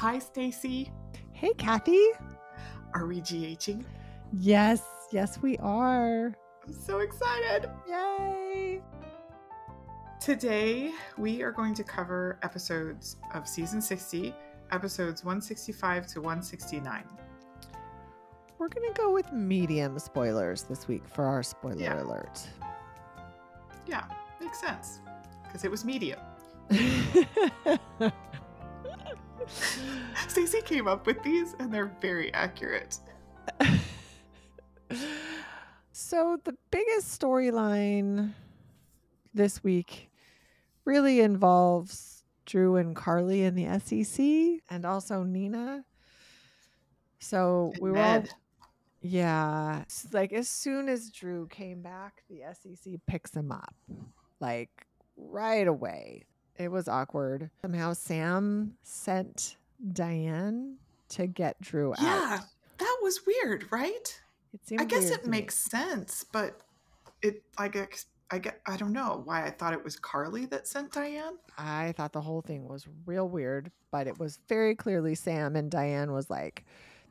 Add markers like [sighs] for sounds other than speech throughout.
Hi, Stacy. Hey, Kathy. Are we GHing? Yes, yes, we are. I'm so excited. Yay. Today, we are going to cover episodes of season 60, episodes 165 to 169. We're going to go with medium spoilers this week for our spoiler Yeah. alert. Yeah, makes sense because it was medium. [laughs] [laughs] Stacy came up with these and they're very accurate. [laughs] so, the biggest storyline this week really involves Drew and Carly in the SEC and also Nina. So, And we were all Yeah. Like as soon as Drew came back, the SEC picks him up. Like right away. It was awkward. Somehow Sam sent Diane to get Drew Yeah, out. that was weird, right? It seemed I guess it to me. makes sense, but it I guess I get I don't know why I thought it was Carly that sent Diane. I thought the whole thing was real weird, but it was very clearly Sam and Diane was like,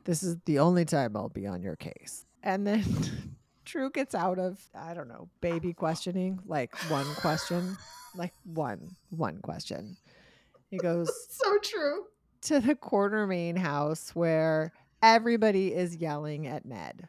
This is the only time I'll be on your case. And then [laughs] Drew gets out of, I don't know, baby questioning, like one question, [laughs] like one, one question. He goes [laughs] so true. to the Quartermaine house where everybody is yelling at Ned.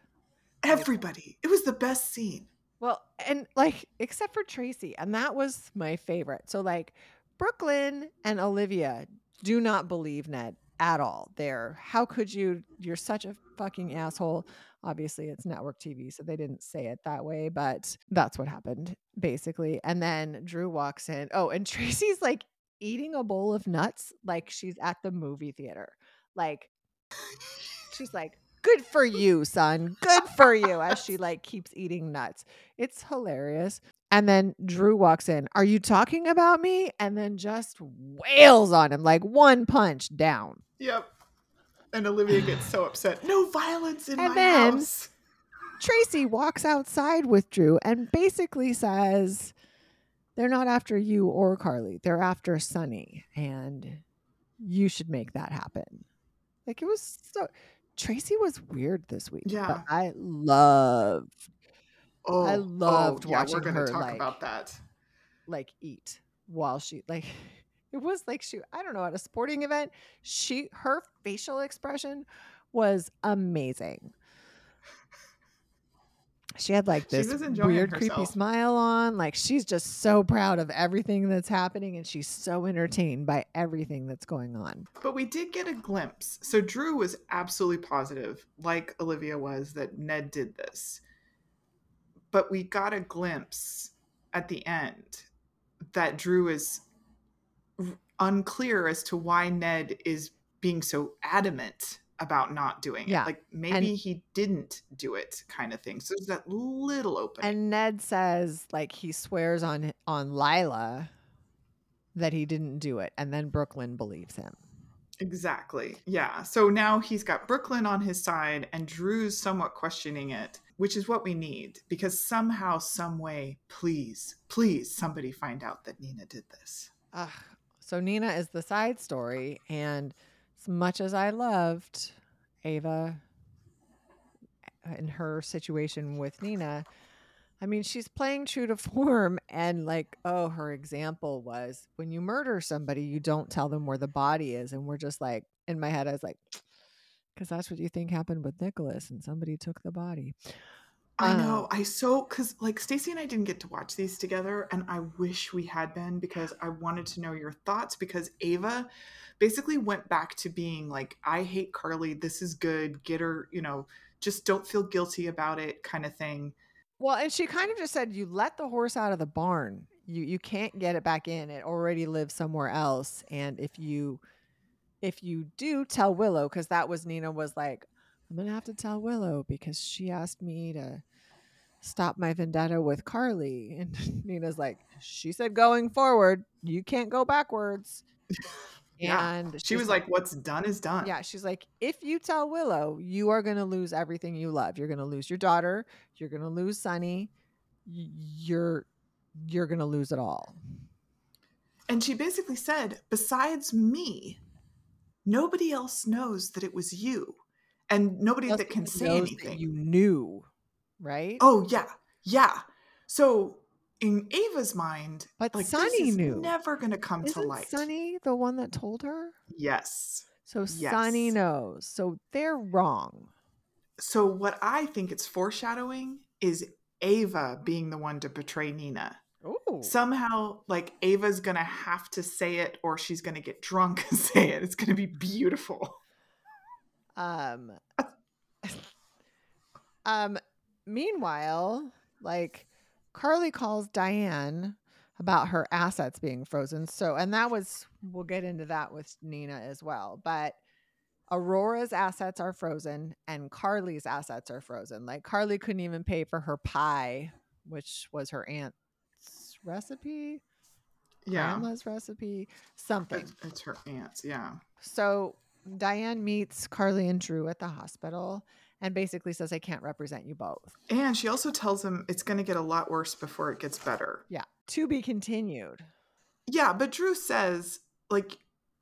Everybody. It was the best scene. Well, and like, except for Tracy, and that was my favorite. So, like, Brooklyn and Olivia do not believe Ned at all. They're, how could you? You're such a fucking asshole. Obviously, it's network TV, so they didn't say it that way, but that's what happened, basically. And then Drew walks in. Oh, and [laughs] Tracy's like eating a bowl of nuts like she's at the movie theater. Like, she's like, good for you, son. Good for you. As she [laughs] like keeps eating nuts. It's hilarious. And then Drew walks in. Are you talking about me? And then just wails on him like one punch down. Yep. And Olivia gets so upset. No violence in And my then- house. Tracy walks outside with Drew and basically says, They're not after you or Carly. They're after Sonny. And you should make that happen. Like it was so Tracy was weird this week. Yeah. But I loved Oh, I oh, loved oh, yeah, watching we're gonna her, talk like- about that. like eat while she like it was like she I don't know at a sporting event she her facial expression was amazing. She had like this weird creepy smile on like she's just so proud of everything that's happening and she's so entertained by everything that's going on. But we did get a glimpse. So Drew was absolutely positive, like Olivia was, that Ned did this. But we got a glimpse at the end that Drew is unclear as to why Ned is being so adamant about not doing it. Yeah, Like maybe he didn't do it, kind of thing. So there's that little opening. And Ned says like he swears on on Lila that he didn't do it and then Brooklyn believes him. Exactly. Yeah. So now he's got Brooklyn on his side and Drew's somewhat questioning it, which is what we need because somehow, some way, please, please, somebody find out that Nina did this. Ugh. So Nina is the side story, and as much as I loved Ava and her situation with Nina, I mean, she's playing true to form. And like, oh, her example was when you murder somebody, you don't tell them where the body is. And we're just like, in my head, I was like, because that's what you think happened with Nicholas, and somebody took the body. I Um, know. I so because like Stacy and I didn't get to watch these together, and I wish we had been because I wanted to know your thoughts. Because Ava basically went back to being like, "I hate Carly. This is good. Get her. You know, just don't feel guilty about it," kind of thing. Well, and she kind of just said, "You let the horse out of the barn. You you can't get it back in. It already lives somewhere else. And if you if you do tell Willow, because that was Nina was like, I'm gonna have to tell Willow because she asked me to stop my vendetta with Carly. [laughs] And Nina's like, she said going forward, you can't go backwards. [laughs] Yeah. And She was like, "What's done is done." yeah, she's like, if you tell Willow, you are going to lose everything you love. You're going to lose your daughter. You're going to lose Sonny. You're you're going to lose it all. And she basically said, besides me, nobody else knows that it was you. And nobody that can say anything. You knew, right? Oh yeah, yeah. So in Ava's mind, But like Sonny this is knew. never going to come to Isn't light. Sonny the one that told her? Yes. So Sonny knows. So they're wrong. So what I think it's foreshadowing is Ava being the one to betray Nina. Ooh. Somehow, like Ava's gonna have to say it, or she's gonna get drunk [laughs] and say it. It's gonna be beautiful. Um, um, meanwhile, like Carly calls Diane about her assets being frozen. So, and that was, we'll get into that with Nina as well. But Aurora's assets are frozen and Carly's assets are frozen. Like Carly couldn't even pay for her pie, which was her aunt's recipe, Yeah, grandma's recipe, something. it's, it's her aunt's. Yeah, So Diane meets Carly and Drew at the hospital and basically says, I can't represent you both. and she also tells him it's gonna get a lot worse before it gets better. Yeah. To be continued. Yeah, but Drew says like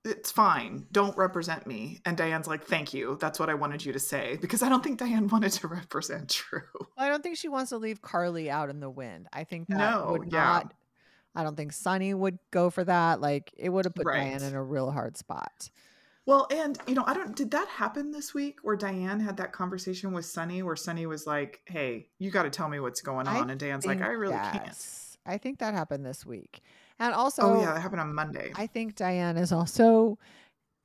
it's fine. Don't represent me. And Diane's like, "Thank you. That's what I wanted you to say." Because I don't think Diane [laughs] wanted to represent Drew. Well, I don't think she wants to leave Carly out in the wind. I think that No, would yeah. not. I don't think Sonny would go for that. Like it would have put Right. Diane in a real hard spot. Well, and you know, I don't did that happen this week where Diane had that conversation with Sonny where Sonny was like, "Hey, you got to tell me what's going I on." And Diane's like, "I really can't." yes. I think that happened this week. And oh, also, oh yeah, that happened on Monday. I think Diane is also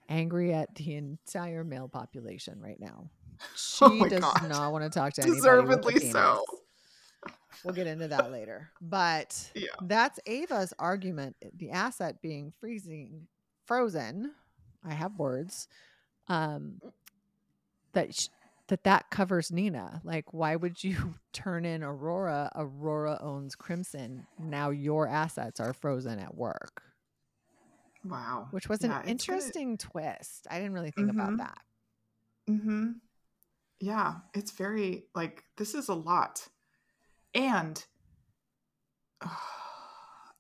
angry at the entire male population right now. [laughs] Oh she Oh does God. not want to talk to anybody. Deservedly so. We'll get into that later. But Yeah. that's Ava's argument. The asset being freezing, frozen. I have words. Um, that sh- that that covers Nina. Like, why would you [laughs] turn in Aurora? Aurora owns Crimson. Now your assets are frozen at work, Wow. which was Yeah, an interesting twist. I didn't really think about Mhm. that. Mm-hmm. Yeah, it's very like this is a lot. And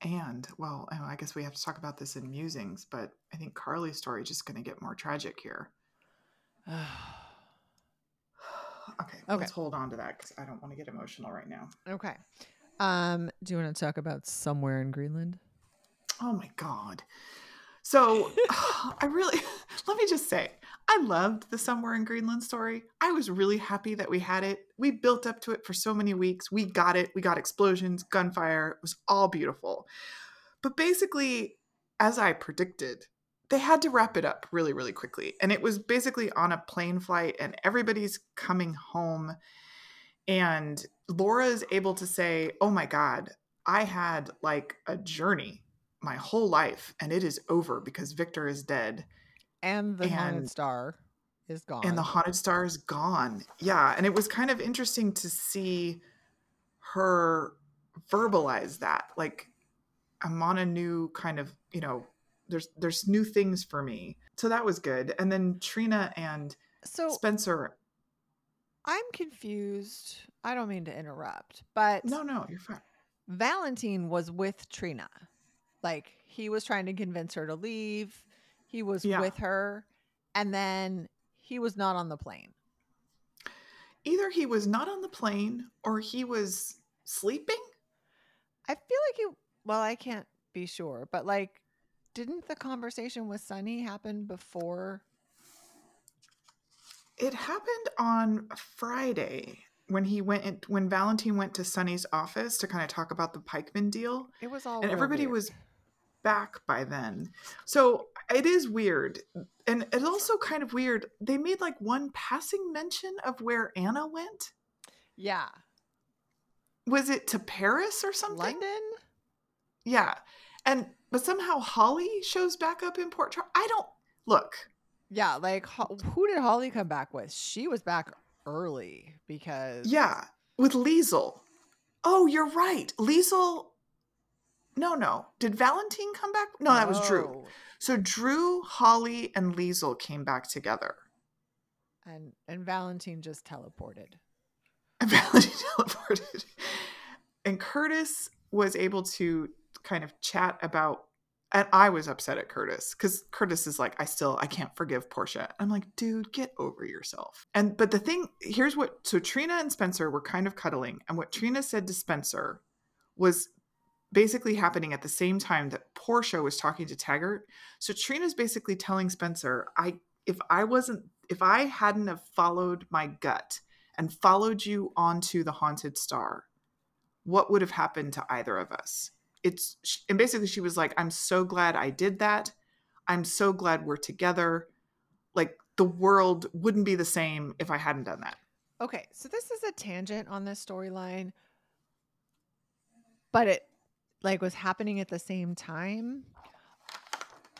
and well, I guess we have to talk about this in musings, but I think Carly's story is just going to get more tragic here. Okay, [sighs] Okay. let's hold on to that because I don't want to get emotional right now. okay. Um, do you want to talk about somewhere in Greenland? Oh my god. So [sighs] I really [sighs] let me just say, I loved the Somewhere in Greenland story. I was really happy that we had it. We built up to it for so many weeks. We got it. We got explosions, gunfire. It was all beautiful. But basically, as I predicted, they had to wrap it up really, really quickly. And it was basically on a plane flight, and everybody's coming home. And Laura is able to say, Oh my God, I had like a journey my whole life, and it is over because Victor is dead And the haunted star is gone. and the haunted star is gone. Yeah, and it was kind of interesting to see her verbalize that. Like I'm on a new kind of, you know, there's there's new things for me. So that was good. And then Trina and so Spencer. I'm confused. I don't mean to interrupt, but No, no, you're fine. Valentin was with Trina. Like he was trying to convince her to leave. He was Yeah. with her, and then he was not on the plane. Either he was not on the plane or he was sleeping. I feel like he. Well, I can't be sure, but like, didn't the conversation with Sonny happen before? It happened on Friday when he went in, when Valentin went to Sonny's office to kind of talk about the Pikeman deal. It was all and everybody weird. was back by then. So it is weird. And it's also kind of weird. They made like one passing mention of where Anna went. Yeah, Was it to Paris or something? London. Yeah. And but somehow Holly shows back up in Port Charles. I don't look. Yeah, like who did Holly come back with? She was back early because Yeah, with Liesl. Oh, you're right. Liesl. No, no. Did Valentin come back? No, that was Drew. No. So Drew, Holly, and Liesl came back together. and and Valentin just teleported. And [laughs] Valentin teleported. And Curtis was able to kind of chat about and I was upset at Curtis because Curtis is like, I still I can't forgive Portia. I'm like, dude, get over yourself. And but the thing here's what so Trina and Spencer were kind of cuddling, and what Trina said to Spencer was basically happening at the same time that Portia was talking to Taggart. So Trina's basically telling Spencer, I if I wasn't if I hadn't have followed my gut and followed you onto the haunted star, what would have happened to either of us? It's and basically she was like, I'm so glad I did that. I'm so glad we're together. Like the world wouldn't be the same if I hadn't done that. Okay, so this is a tangent on this storyline, but it like was happening at the same time.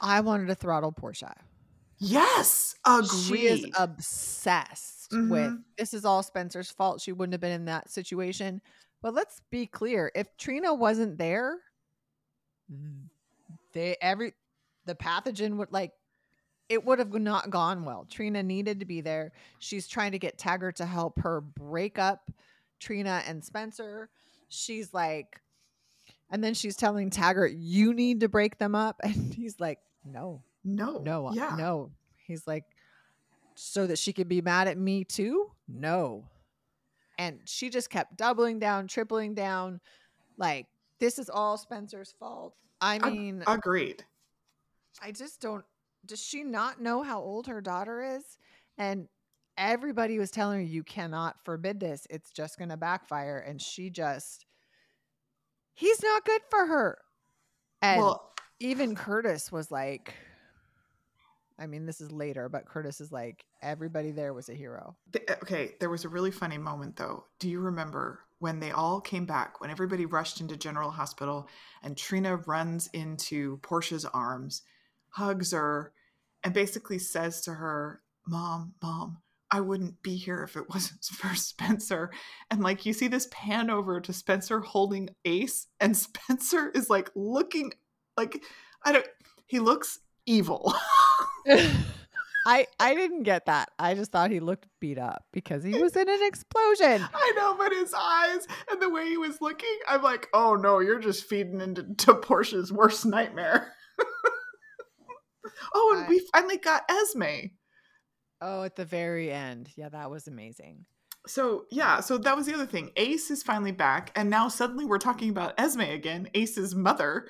I wanted to throttle Portia. Yes, agreed. She is obsessed Mhm. with this is all Spencer's fault. She wouldn't have been in that situation. But let's be clear, if Trina wasn't there, they every the pathogen would like it would have not gone well. Trina needed to be there. She's trying to get Taggart to help her break up Trina and Spencer. She's like, and then she's telling Taggart, "You need to break them up," [laughs] and he's like, "No, no, no, yeah, no." He's like, so that she could be mad at me too? No. And she just kept doubling down, tripling down, like this is all Spencer's fault. I Ag- mean, agreed. I just don't. Does she not know how old her daughter is? And everybody was telling her, you cannot forbid this. It's just going to backfire. And she just, he's not good for her. And well, even Curtis was like, I mean, this is later, but Curtis is like, everybody there was a hero. th- uh, okay, there was a really funny moment though. Do you remember when they all came back, when everybody rushed into General Hospital and Trina runs into Portia's arms, hugs her, and basically says to her, Mom, Mom, I wouldn't be here if it [laughs] wasn't for Spencer. And like you see this pan over to Spencer holding Ace, and [laughs] Spencer is like looking like I don't he looks evil. [laughs] I I didn't get that. I just thought he looked beat up because he was in an explosion. I know, but his eyes and the way he was looking, I'm like, oh no, you're just feeding into to Portia's worst nightmare. oh, and I- we finally got Esme. Oh, at the very end. Yeah, that was amazing. So yeah, so that was the other thing. Ace is finally back, and now suddenly we're talking about Esme again, Ace's mother.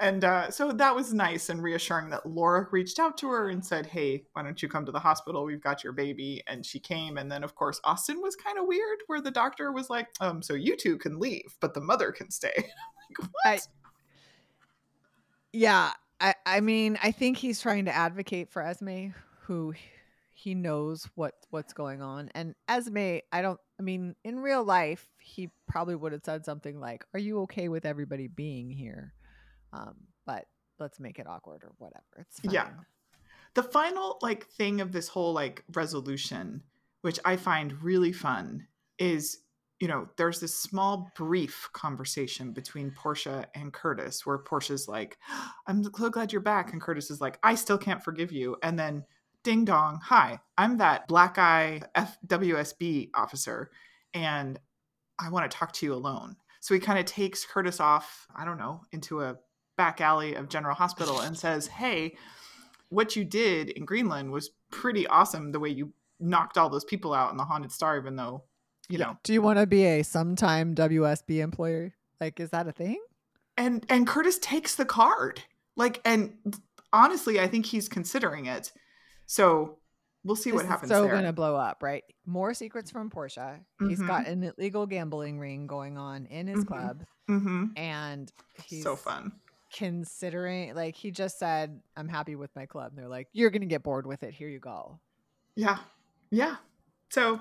And uh, so that was nice and reassuring that Laura reached out to her and said, "Hey, why don't you come to the hospital? We've got your baby." And she came. And then, of course, Austin was kind of weird, where the doctor was like, "Um, so you two can leave, but the mother can stay." [laughs] like, what? I- Yeah, I I mean, I think he's trying to advocate for Esme, who he knows what what's going on. And Esme, I don't. I mean, in real life, he probably would have said something like, "Are you okay with everybody being here?" Um, but let's make it awkward or whatever. It's fine. Yeah. the final like thing of this whole like resolution which i find really fun is you know there's this small brief conversation between portia and curtis where portia's like i'm so glad you're back and curtis is like i still can't forgive you and then ding dong hi i'm that black eye fwsb officer and i want to talk to you alone so he kind of takes curtis off i don't know into a back alley of general hospital and says hey what you did in Greenland was pretty awesome. The way you knocked all those people out in the haunted star, even though, you know, Do you want to be a sometime WSB employee? Like, is that a thing? and and Curtis takes the card. Like, and honestly, I think he's considering it. So we'll see This what happens so there. gonna blow up, right? More secrets from Portia. He's Mhm. got an illegal gambling ring going on in his Mhm. club, hmm and he's So fun. considering like he just said i'm happy with my club and they're like you're gonna get bored with it here you go Yeah, yeah. So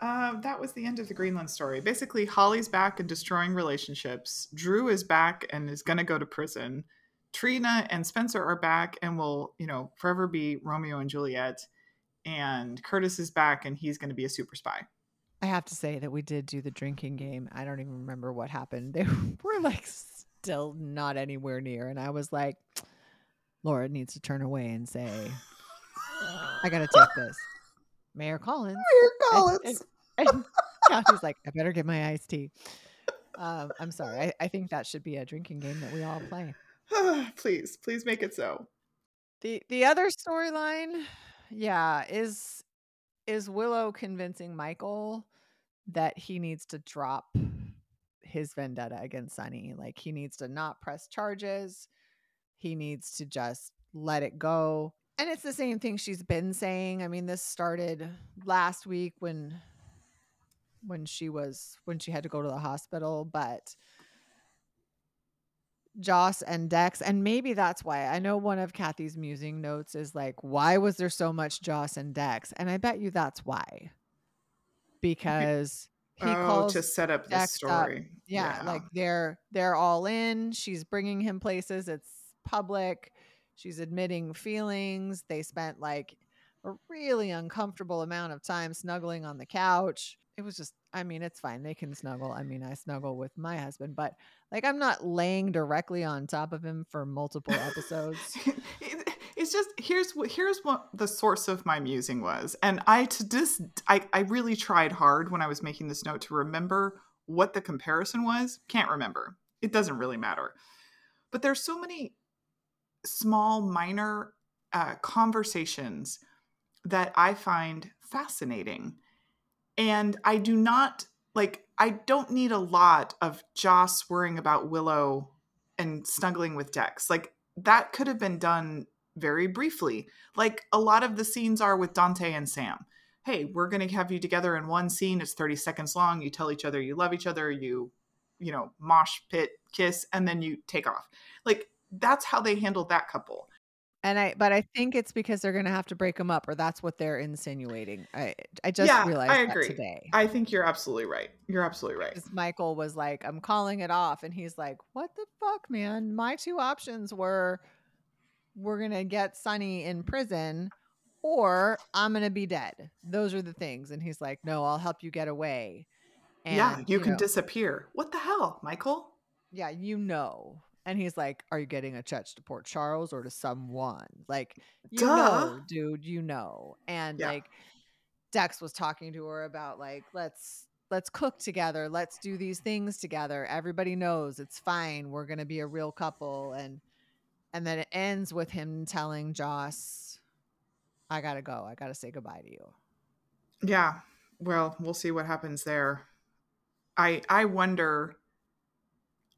uh, that was the end of the Greenland story. Basically, Holly's back and destroying relationships. Drew is back and is going to go to prison. Trina and Spencer are back and will, you know, forever be Romeo and Juliet. And Curtis is back and he's going to be a super spy. i have to say that we did do the drinking game i don't even remember what happened [laughs] they were like still not anywhere near and i was like laura needs to turn away and say i gotta take this mayor collins Weird And- and, and [laughs] Kathy's like, I better get my iced tea. Um, I'm sorry. I, I think that should be a drinking game that we all play. [sighs] please, please make it so. The the other storyline, yeah, is is Willow convincing Michael that he needs to drop his vendetta against Sonny. Like he needs to not press charges. He needs to just let it go. And it's the same thing she's been saying. I mean, this started last week when when she was when she had to go to the hospital, but Joss and Dex, and maybe that's why I know one of Kathy's musing notes is like, why was there so much Joss and Dex? And I bet you that's why. Because he oh, calls to set up the story. Yeah, yeah, like they're they're all in. She's bringing him places. It's public. She's admitting feelings. They spent like a really uncomfortable amount of time snuggling on the couch. It was just I mean, it's fine. They can snuggle. I mean, I snuggle with my husband, but like I'm not laying directly on top of him for multiple episodes. [laughs] it's just here's what here's what the source of my musing was. And I to this I, I really tried hard when I was making this note to remember what the comparison was. Can't remember. It doesn't really matter. But there's so many small minor uh, conversations that I find fascinating and I do not like, I don't need a lot of Joss worrying about Willow and snuggling with Dex. Like, that could have been done very briefly, like a lot of the scenes are with Dante and Sam. Hey, we're going to have you together in one scene. It's 30 seconds long. You tell each other you love each other. You, you know, mosh pit kiss, and then you take off. Like, that's how they handled that couple. And I, but I think it's because they're going to have to break them up, or that's what they're insinuating. I, I just yeah, realized I agree. today. I think you're absolutely right. You're absolutely right. Michael was like, "I'm calling it off," and he's like, "What the fuck, man? My two options were, we're gonna get Sonny in prison, or I'm gonna be dead. Those are the things." And he's like, "No, I'll help you get away." And, yeah, you, you can know, disappear. What the hell, Michael? Yeah, you know and he's like, Are you getting a check to Port Charles or to someone? Like, you Duh. know, dude, you know. And yeah. like Dex was talking to her about like, let's let's cook together, let's do these things together. Everybody knows it's fine. We're gonna be a real couple. And and then it ends with him telling Joss, I gotta go. I gotta say goodbye to you. Yeah. Well, we'll see what happens there. I I wonder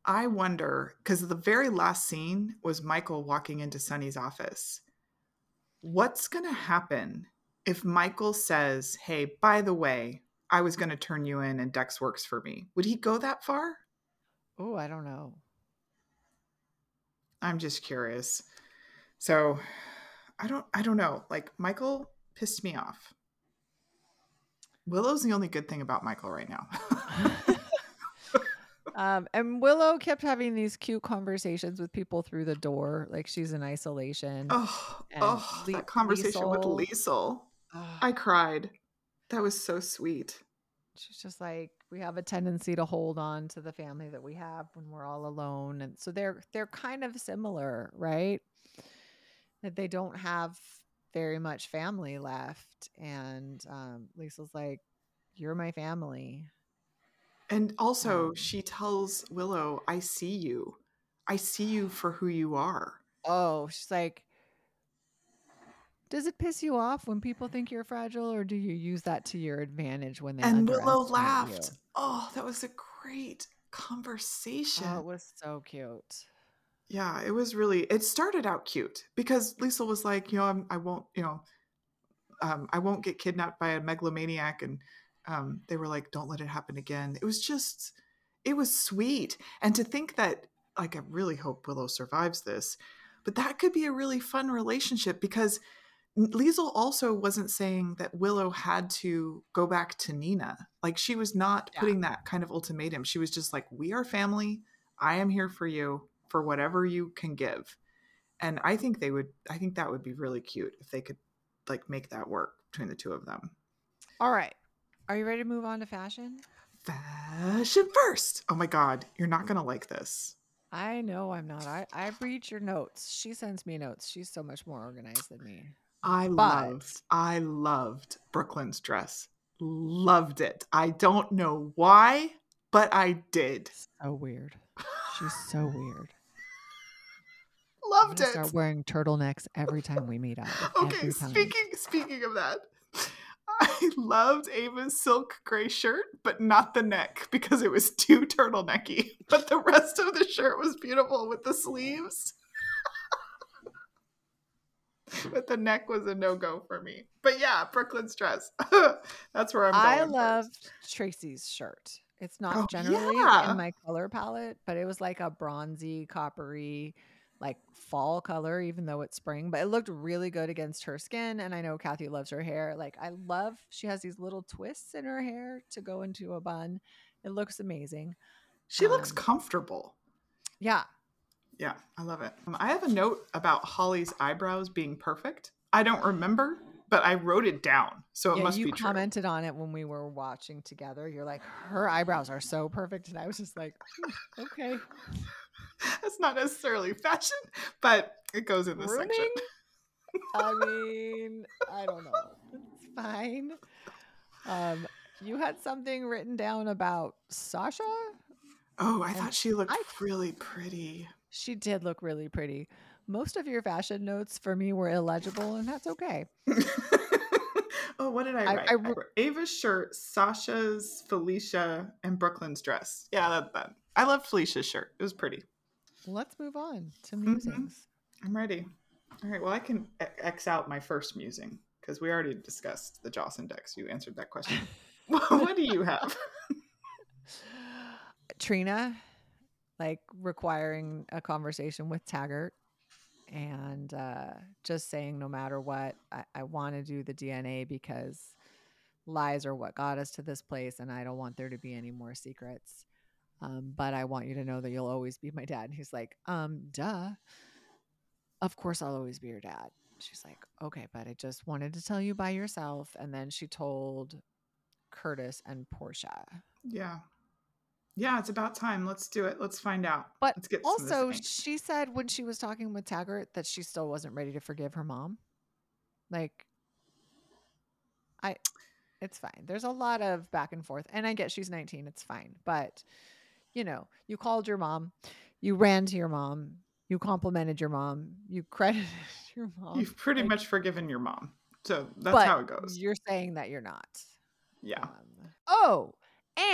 I wonder because the very last scene was Michael walking into Sonny's office. What's going to happen if Michael says, Hey, by the way, I was going to turn you in and Dex works for me? Would he go that far? Oh, I don't know. I'm just curious. So I don't I don't know. Like Michael pissed me off. Willow's the only good thing about Michael right now. [laughs] [laughs] Um, and Willow kept having these cute conversations with people through the door, like she's in isolation. Oh, oh Le- that conversation with Liesl. Oh. I cried. That was so sweet. She's just like, we have a tendency to hold on to the family that we have when we're all alone, and so they're they're kind of similar, right? That they don't have very much family left, and um, Liesl's like, "You're my family." And also, um, she tells Willow, I see you. I see you for who you are. Oh, she's like, does it piss you off when people think you're fragile, or do you use that to your advantage when they and Willow laughed. You? Oh, that was a great conversation. Oh, it was so cute. Yeah, it was really. It started out cute because Liesl was like, you know, I'm, I won't, you know, um, I won't get kidnapped by a megalomaniac, and um, they were like, "Don't let it happen again." It was just, it was sweet, and to think that, like, I really hope Willow survives this, but that could be a really fun relationship because Liesl also wasn't saying that Willow had to go back to Nina. Like, she was not yeah. putting that kind of ultimatum. She was just like, "We are family. I am here for you for whatever you can give." And I think they would. I think that would be really cute if they could like make that work between the two of them. All right. Are you ready to move on to fashion? Fashion first. Oh my god, you're not gonna like this. I know I'm not. I I read your notes. She sends me notes. She's so much more organized than me. I but... loved. I loved Brooklyn's dress. Loved it. I don't know why, but I did. So weird. She's so weird. [laughs] Loved it. Start wearing turtlenecks every time we meet up. [laughs] Okay, speaking speaking of that, I loved Ava's silk gray shirt, but not the neck because it was too turtlenecky. [laughs] But the rest of the shirt was beautiful with the sleeves. [laughs] but the neck was a no go for me. But yeah, Brooklyn's dress. [laughs] That's where I'm going. I first. loved Tracy's shirt. It's not Oh, generally yeah. in my color palette, but it was like a bronzy, coppery, like fall color, even though it's spring. But it looked really good against her skin. And I know Kathy loves her hair. Like I love she has these little twists in her hair to go into a bun. It looks amazing. She looks um, comfortable. Yeah. Yeah, I love it. Um, I have a note about Holly's eyebrows being perfect. I don't remember, but I wrote it down, so it yeah, must you be true. commented on it when we were watching together. You're like, her eyebrows are so perfect. And I was just like, "Hmm, okay. [laughs] That's not necessarily fashion, but it goes in this section. I mean, I don't know. [laughs] It's fine. Um, you had something written down about Sasha. Oh, I And thought she looked I- really pretty. She did look really pretty. Most of your fashion notes for me were illegible, and that's okay. [laughs] oh, what did I I- write? I I wr- wrote Ava's shirt, Sasha's, Felicia, and Brooklyn's dress. Yeah, that, that. I loved Felicia's shirt. It was pretty. Let's move on to Mhm. musings. I'm ready. All right. Well, I can X out my first musing because we already discussed the Joss Index. You answered that question. [laughs] [laughs] what do you have? [laughs] Trina, like requiring a conversation with Taggart and uh, just saying, no matter what, I, I want to do the DNA because lies are what got us to this place, and I don't want there to be any more secrets. Um, but I want you to know that you'll always be my dad. And he's like, um, duh. Of course, I'll always be your dad. She's like, okay, but I just wanted to tell you by yourself. And then she told Curtis and Portia. Yeah. Yeah, it's about time. Let's do it. Let's find out. But Let's get some of this also, she said when she was talking with Taggart that she still wasn't ready to forgive her mom. Like, I, it's fine. There's a lot of back and forth, and I get she's 19. It's fine, but you know, you called your mom, you ran to your mom, you complimented your mom, you credited [laughs] your mom. You've pretty like- much forgiven your mom. So that's how it goes. You're saying that you're not. Yeah. Um, oh,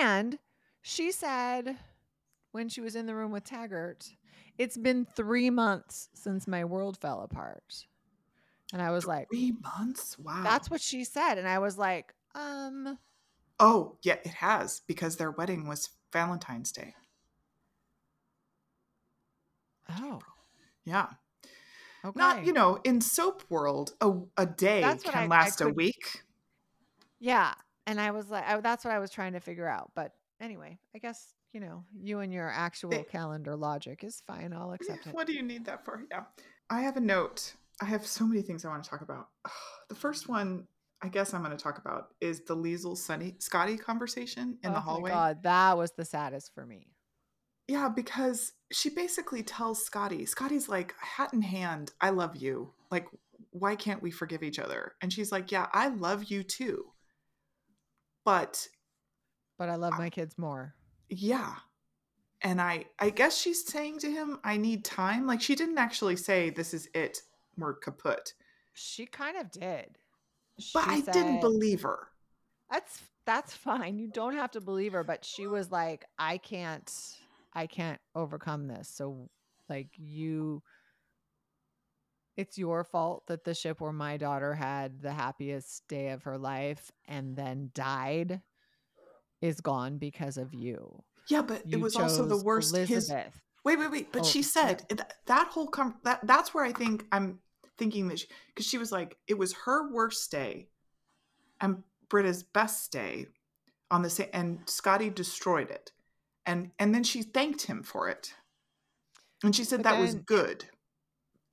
and she said when she was in the room with Taggart, it's been three months since my world fell apart. And I was like, Three months? Wow. that's what she said. And I was like, um, Oh, yeah, it has because their wedding was Valentine's Day. oh, Yeah. okay. Not, you know, in soap world, a, a day can I- I last a week. Yeah. And I was like, I, that's what I was trying to figure out. But anyway, I guess, you know, you and your actual They- calendar logic is fine. I'll [laughs] accept it. What do you need that for? Yeah. I have a note. I have so many things I want to talk about. [sighs] The first one, I guess I'm going to talk about is the Liesl Sonny Scotty conversation in oh the hallway. my God. That was the saddest for me. Yeah, because she basically tells Scotty, Scotty's like, hat in hand, I love you. Like, why can't we forgive each other? And she's like, yeah, I love you too. But But I love my kids more. yeah. And I I guess she's saying to him, I need time. Like she didn't actually say this is it, we're kaput. She kind of did. But I didn't believe her. That's that's fine. You don't have to believe her, but she was like, I can't I can't overcome this. So like you it's your fault that the ship where my daughter had the happiest day of her life and then died is gone because of you. Yeah, but it was also the worst his Elizabeth. Wait, wait, wait. But Oh, she yeah. said that whole com- that that's where I think I'm thinking that she because she, was like it was her worst day and Britt's best day on the same and Scotty destroyed it. And and then she thanked him for it. And she said But that was good.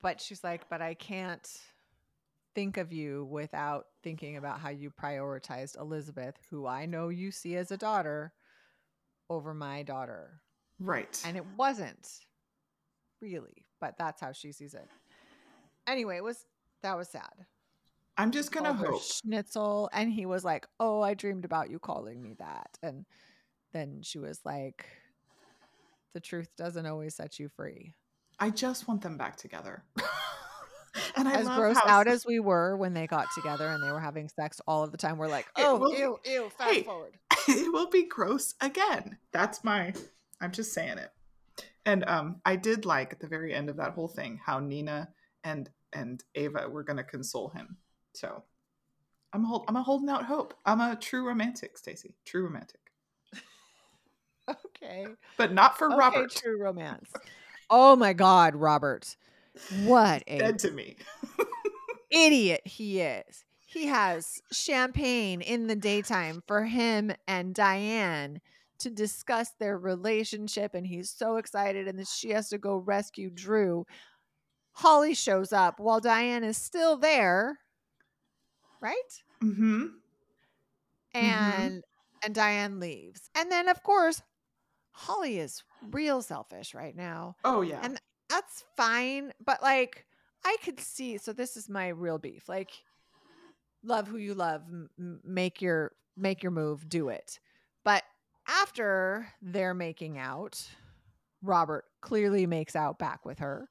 But she's like, but I can't think of you without thinking about how you prioritized Elizabeth, who I know you see as a daughter, over my daughter. Right. And it wasn't really, but that's how she sees it. Anyway, it was that was sad. I'm just gonna hope. Schnitzel, and he was like, "Oh, I dreamed about you calling me that," and then she was like, "The truth doesn't always set you free." I just want them back together. [laughs] and I as love gross how out as we were when they got together and they were having sex all of the time, we're like, oh, will- ew, ew, fast Hey. forward. [laughs] it will be gross again. That's my I'm just saying it. And um I did like at the very end of that whole thing how Nina and and Ava were going to console him. So I'm hold, I'm a holding out hope. I'm a true romantic, Stacy. True romantic. [laughs] Okay. But not for Okay, Robert. true romance. Oh my God, Robert. What a Dead to me. [laughs] idiot he is. He has champagne in the daytime for him and Diane to discuss their relationship, and he's so excited, and then she has to go rescue Drew. Holly shows up while Diane is still there, right? Mm-hmm. And and Diane leaves. And then of course, Holly is real selfish right now. Oh yeah. And that's fine but like i could see so this is my real beef like love who you love m- make your make your move do it but after they're making out robert clearly makes out back with her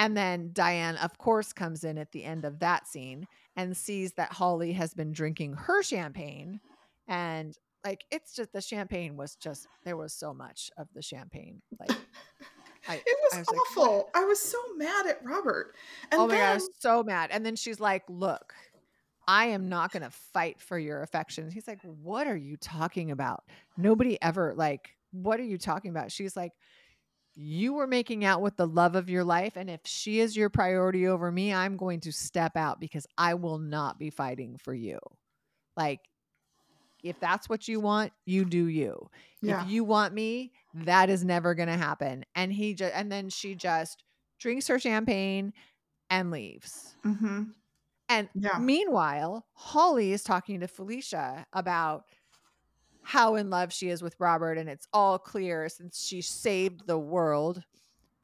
and then diane of course comes in at the end of that scene and sees that holly has been drinking her champagne and like it's just the champagne was just there was so much of the champagne like [laughs] I, it was, I was like, awful. I was so mad at Robert. And oh my god, I was so mad. And then she's like, "Look, I am not going to fight for your affections." He's like, "What are you talking about? Nobody ever like. What are you talking about?" She's like, "You were making out with the love of your life, and if she is your priority over me, I'm going to step out because I will not be fighting for you. Like, if that's what you want, you do you. yeah. If you want me, that is never going to happen." And he just, and then she just drinks her champagne and leaves. mm-hmm. And Yeah. meanwhile, Holly is talking to Felicia about how in love she is with Robert, and it's all clear since she saved the world.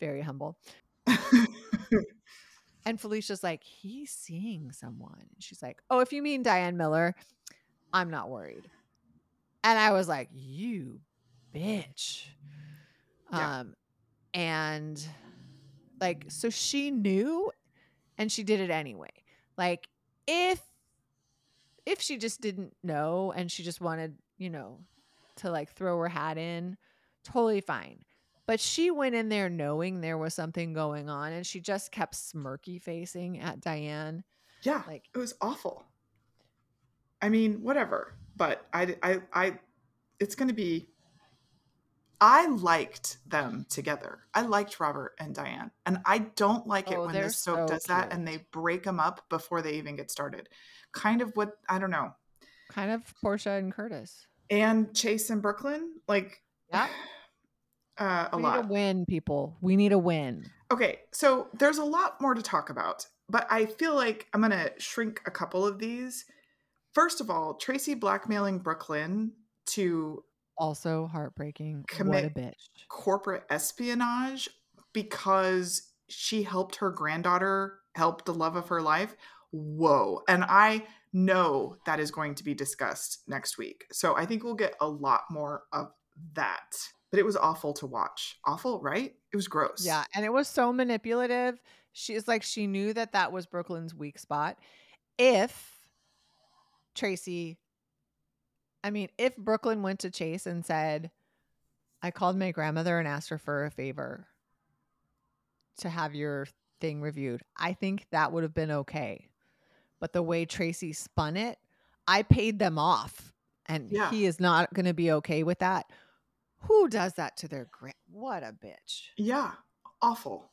Very humble. And Felicia's like, he's seeing someone. And she's like, oh, if you mean Diane Miller, I'm not worried. And I was like, you bitch. Yeah. Um, and like, so she knew and she did it anyway. Like, if if she just didn't know and she just wanted, you know, to like throw her hat in, totally fine. But she went in there knowing there was something going on and she just kept smirky facing at Diane. yeah. Like, it was awful. I mean, whatever. But I, I, I, it's going to be. I liked them together. I liked Robert and Diane, and I don't like it Oh, when this soap so does that and they break them up before they even get started. Kind of what I don't know. Kind of Portia and Curtis. And Chase and Brooklyn, like, Yep. [sighs] uh, a we lot. need a win, people. We need a win. Okay, so there's a lot more to talk about, but I feel like I'm going to shrink a couple of these. First of all, Tracy blackmailing Brooklyn to Also heartbreaking. Commit- what a bitch. corporate espionage because she helped her granddaughter help the love of her life. Whoa. And I know that is going to be discussed next week. So I think we'll get a lot more of that. But it was awful to watch. Awful, right? It was gross. Yeah, and it was so manipulative. She's like she knew that that was Brooklyn's weak spot. If Tracy I mean, if Brooklyn went to Chase and said, "I called my grandmother and asked her for a favor to have your thing reviewed." I think that would have been okay. But the way Tracy spun it, I paid them off and Yeah. he is not going to be okay with that. Who does that to their grand? What a bitch. Yeah, awful.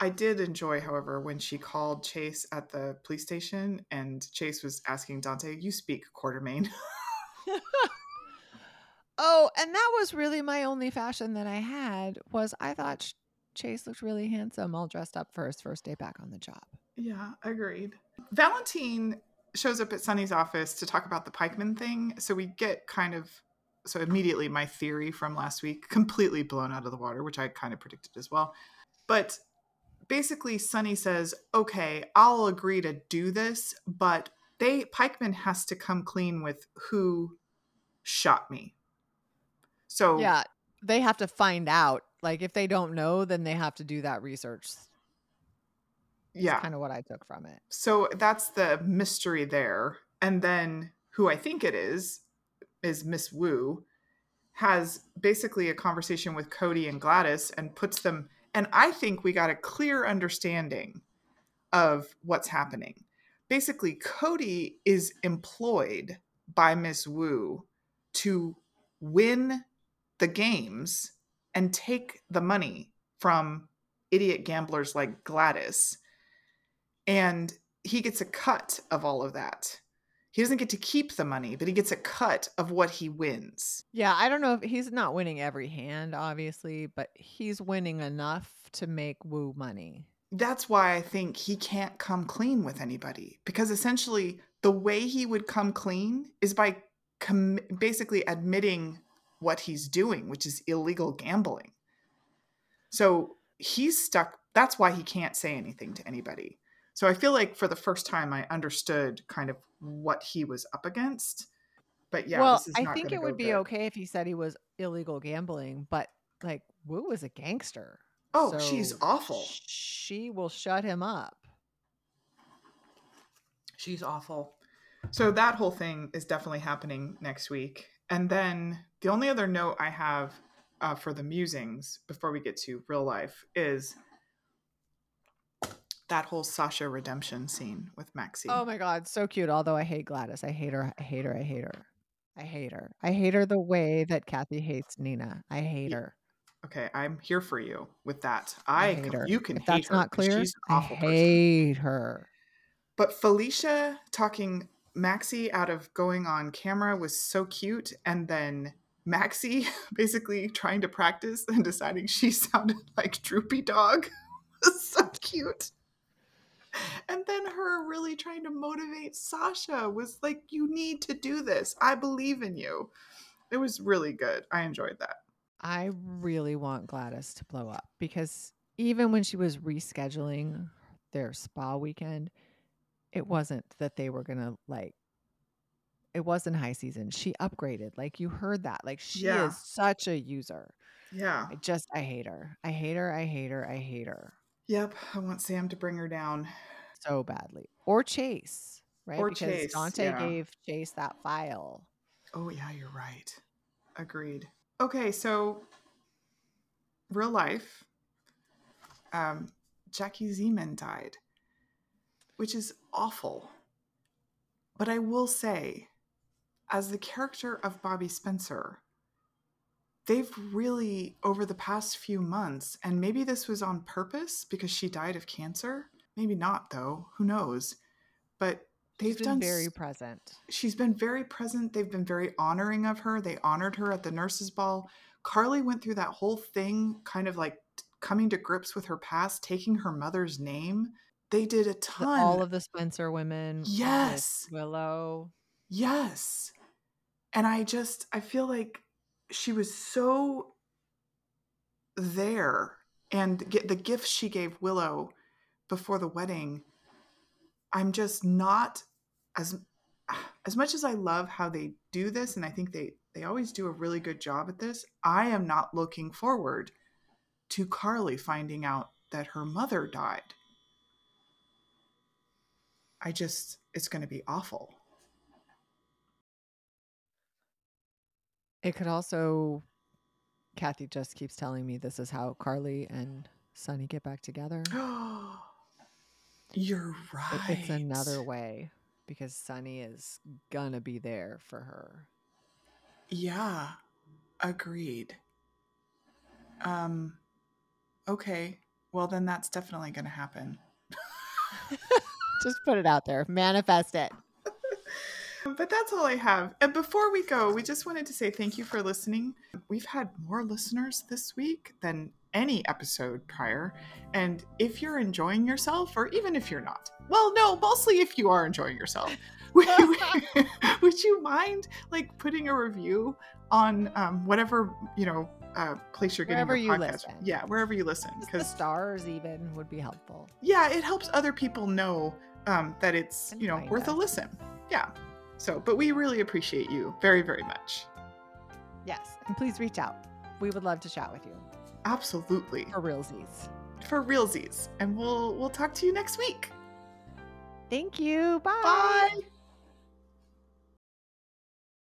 I did enjoy, however, when she called Chase at the police station and Chase was asking Dante, You speak Quartermaine. [laughs] Oh, and that was really my only fashion that I had was I thought Chase looked really handsome all dressed up for his first day back on the job. yeah, agreed. Valentin shows up at Sonny's office to talk about the Pikeman thing. So we get kind of, so immediately my theory from last week completely blown out of the water, which I kind of predicted as well. But basically, Sonny says, Okay, I'll agree to do this, but they, Pikeman has to come clean with who shot me. So Yeah, they have to find out like if they don't know, then they have to do that research. Yeah. Kind of what I took from it. So that's the mystery there. And then who I think it is is Miss Wu has basically a conversation with Cody and Gladys and puts them and I think we got a clear understanding of what's happening. Basically, Cody is employed by Miss Wu to win the games and take the money from idiot gamblers like Gladys. And he gets a cut of all of that. He doesn't get to keep the money, but he gets a cut of what he wins. Yeah, I don't know if he's not winning every hand, obviously, but he's winning enough to make Wu money. That's why I think he can't come clean with anybody because essentially the way he would come clean is by com- basically admitting what he's doing, which is illegal gambling. So he's stuck. That's why he can't say anything to anybody. So I feel like for the first time, I understood kind of what he was up against. But yeah, well, this is I think it would be good. okay if he said he was illegal gambling, but like Wu was a gangster. Oh, she's awful. She will shut him up. She's awful. So that whole thing is definitely happening next week. And then the only other note I have uh, for the musings before we get to real life is that whole Sasha redemption scene with Maxie. Oh my god, so cute. Although I hate Gladys. I hate her. I hate her. I hate her. I hate her. I hate her the way that Kathy hates Nina. I hate her. Okay, I'm here for you with that. I I, hate her. you can if that's her not clear, She's an I awful person. hate her. But Felicia talking Maxie out of going on camera was so cute. And then Maxie [laughs] basically trying to practice and deciding she [laughs] sounded like Droopy Dog was [laughs] so cute. And then her really trying to motivate Sasha was like, You need to do this. I believe in you. It was really good. I enjoyed that. I really want Gladys to blow up because even when she was rescheduling their spa weekend, it wasn't that they were going to like it wasn't high season. She upgraded. Like you heard that. Like she Yeah. is such a user. Yeah. I just I hate her. I hate her. I hate her. I hate her Yep. I want Sam to bring her down. so badly. Or Chase, right? Or because Chase, Dante yeah. gave Chase that file. Oh, yeah, you're right. Agreed. Okay, so real life, um, Jackie Zeman died, which is awful. But I will say, as the character of Bobbie Spencer, they've really, over the past few months, and maybe this was on purpose because she died of cancer. Maybe not, though. Who knows? But they've She's been done very present. she's been very present. They've been very honoring of her. They honored her at the nurses' ball. Carly went through that whole thing, kind of like coming to grips with her past, taking her mother's name. They did a The- ton. all of the Spencer women. Yes. Willow. yes. And I just, I feel like she was so there. And get the gifts she gave Willow before the wedding, I'm just not as as much as I love how they do this, and I think they they always do a really good job at this. I am not looking forward to Carly finding out that her mother died. I just it's going to be awful. It could also Kathy just keeps telling me this is how Carly and Sonny get back together. [gasps] You're It- right. It's another way because Sonny is gonna be there for her. Yeah, agreed. Um, okay. Well, then that's definitely going to happen. [laughs] Just put it out there. Manifest it. But that's all I have. And before we go, we just wanted to say thank you for listening. We've had more listeners this week than any episode prior. And if you're enjoying yourself, or even if you're not, well, no, mostly if you are enjoying yourself, [laughs] would, [laughs] would you mind like putting a review on um, whatever you know uh, place you're getting Wherever your you podcast? listen. Yeah, wherever you listen, because stars even would be helpful. yeah, it helps other people know um, that it's And you know worth a listen. Yeah. So, but we really appreciate you very, very much. Yes. And please reach out. We would love to chat with you. Absolutely. For realsies. For realsies. And we'll we'll talk to you next week. Thank you. Bye. Bye.